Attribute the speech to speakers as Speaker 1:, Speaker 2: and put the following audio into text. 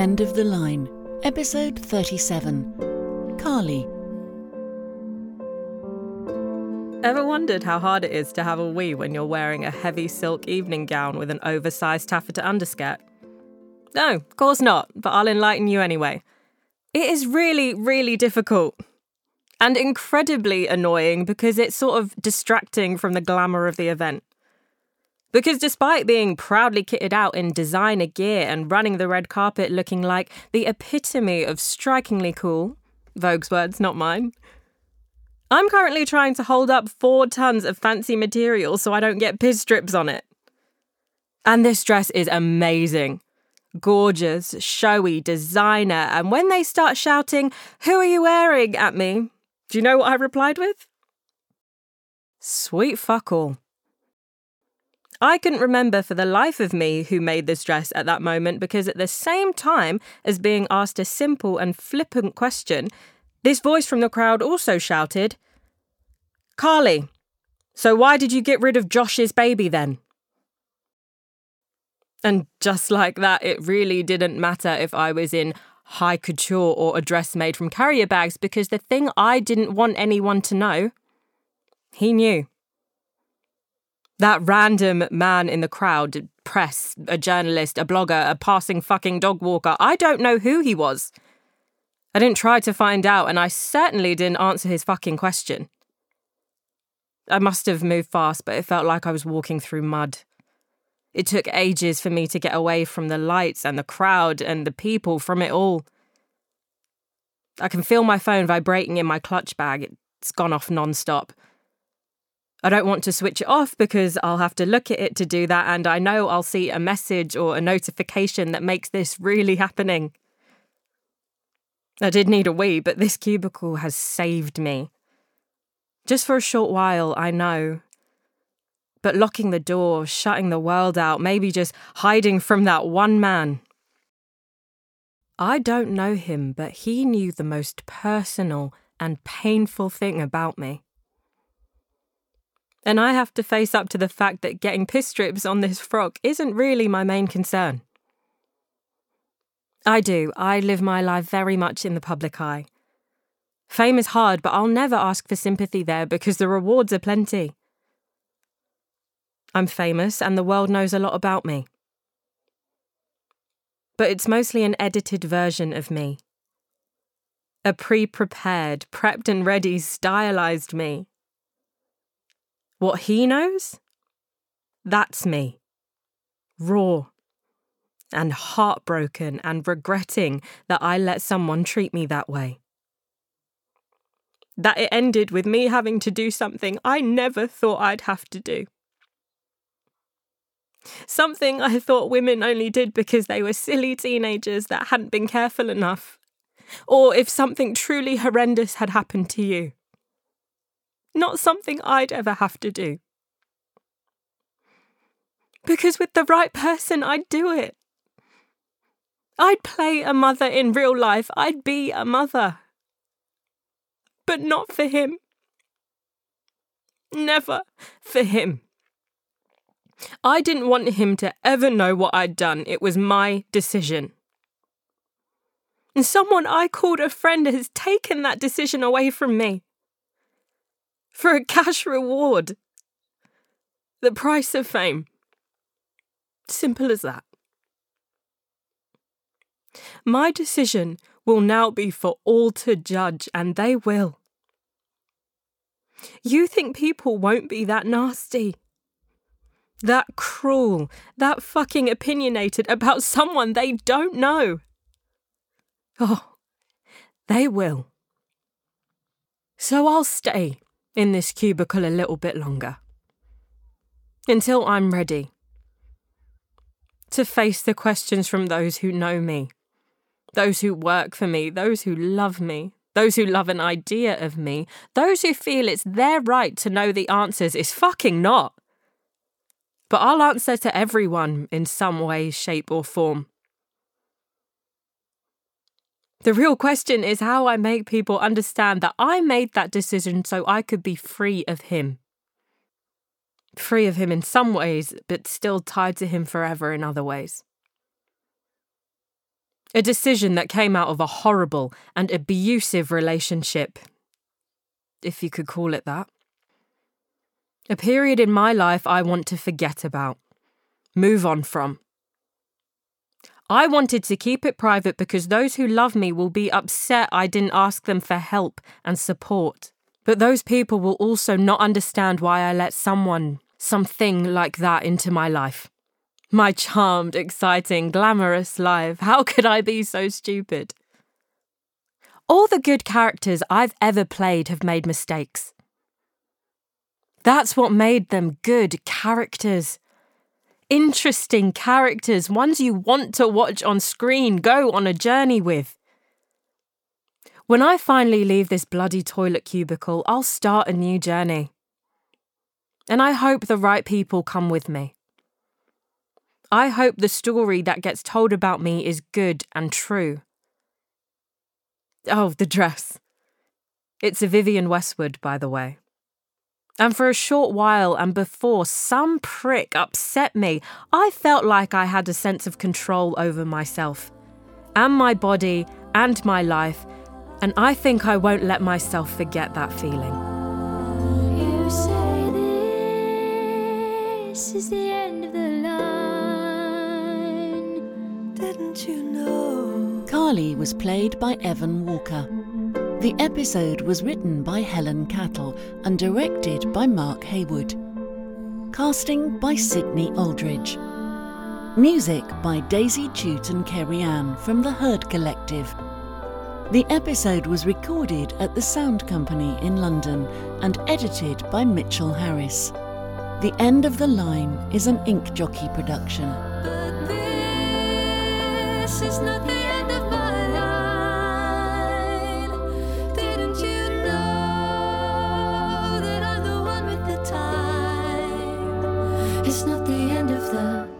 Speaker 1: End of the Line, Episode 37 Carly.
Speaker 2: Ever wondered how hard it is to have a wee when you're wearing a heavy silk evening gown with an oversized taffeta underskirt? No, of course not, but I'll enlighten you anyway. It is really, really difficult. And incredibly annoying because it's sort of distracting from the glamour of the event. Because despite being proudly kitted out in designer gear and running the red carpet looking like the epitome of strikingly cool, Vogue's words, not mine, I'm currently trying to hold up four tons of fancy material so I don't get piss strips on it. And this dress is amazing. Gorgeous, showy, designer, and when they start shouting, Who are you wearing at me? Do you know what I replied with? Sweet fuck all. I couldn't remember for the life of me who made this dress at that moment because, at the same time as being asked a simple and flippant question, this voice from the crowd also shouted, Carly, so why did you get rid of Josh's baby then? And just like that, it really didn't matter if I was in high couture or a dress made from carrier bags because the thing I didn't want anyone to know, he knew. That random man in the crowd, press, a journalist, a blogger, a passing fucking dog walker, I don't know who he was. I didn't try to find out, and I certainly didn't answer his fucking question. I must have moved fast, but it felt like I was walking through mud. It took ages for me to get away from the lights and the crowd and the people, from it all. I can feel my phone vibrating in my clutch bag. It's gone off non stop. I don't want to switch it off because I'll have to look at it to do that, and I know I'll see a message or a notification that makes this really happening. I did need a wee, but this cubicle has saved me. Just for a short while, I know. But locking the door, shutting the world out, maybe just hiding from that one man. I don't know him, but he knew the most personal and painful thing about me. And I have to face up to the fact that getting piss strips on this frock isn't really my main concern. I do. I live my life very much in the public eye. Fame is hard, but I'll never ask for sympathy there because the rewards are plenty. I'm famous and the world knows a lot about me. But it's mostly an edited version of me. A pre prepared, prepped and ready, stylized me. What he knows? That's me. Raw and heartbroken and regretting that I let someone treat me that way. That it ended with me having to do something I never thought I'd have to do. Something I thought women only did because they were silly teenagers that hadn't been careful enough. Or if something truly horrendous had happened to you not something I'd ever have to do. Because with the right person, I'd do it. I'd play a mother in real life, I'd be a mother. But not for him. Never for him. I didn't want him to ever know what I'd done. It was my decision. And someone I called a friend has taken that decision away from me for a cash reward. The price of fame. Simple as that. My decision will now be for all to judge, and they will. You think people won't be that nasty? That cruel, that fucking opinionated about someone they don't know? Oh, they will. So I'll stay in this cubicle a little bit longer. Until I'm ready to face the questions from those who know me, those who work for me, those who love me, those who love an idea of me, those who feel it's their right to know the answers is fucking not. But I'll answer to everyone in some way, shape, or form. The real question is how I make people understand that I made that decision so I could be free of him. Free of him in some ways, but still tied to him forever in other ways. A decision that came out of a horrible and abusive relationship, if you could call it that. A period in my life I want to forget about, move on from. I wanted to keep it private because those who love me will be upset I didn't ask them for help and support. But those people will also not understand why I let someone, something like that into my life. My charmed, exciting, glamorous life. How could I be so stupid? All the good characters I've ever played have made mistakes. That's what made them good characters. Interesting characters, ones you want to watch on screen, go on a journey with. When I finally leave this bloody toilet cubicle, I'll start a new journey. And I hope the right people come with me. I hope the story that gets told about me is good and true. Oh, the dress. It's a Vivienne Westwood, by the way. And for a short while, and before some prick upset me, I felt like I had a sense of control over myself, and my body, and my life, and I think I won't let myself forget that feeling.
Speaker 3: You say this is the end of the line. Didn't you know?
Speaker 1: Carly was played by Evan Walker. The episode was written by Helen Cattle and directed by Mark Heywood. Casting by Sydney Aldridge. Music by Daisy Chute and Kerry Ann from the Herd Collective. The episode was recorded at the Sound Company in London and edited by Mitchell Harris. The End of the Line is an Ink Jockey production.
Speaker 3: It's not the end of the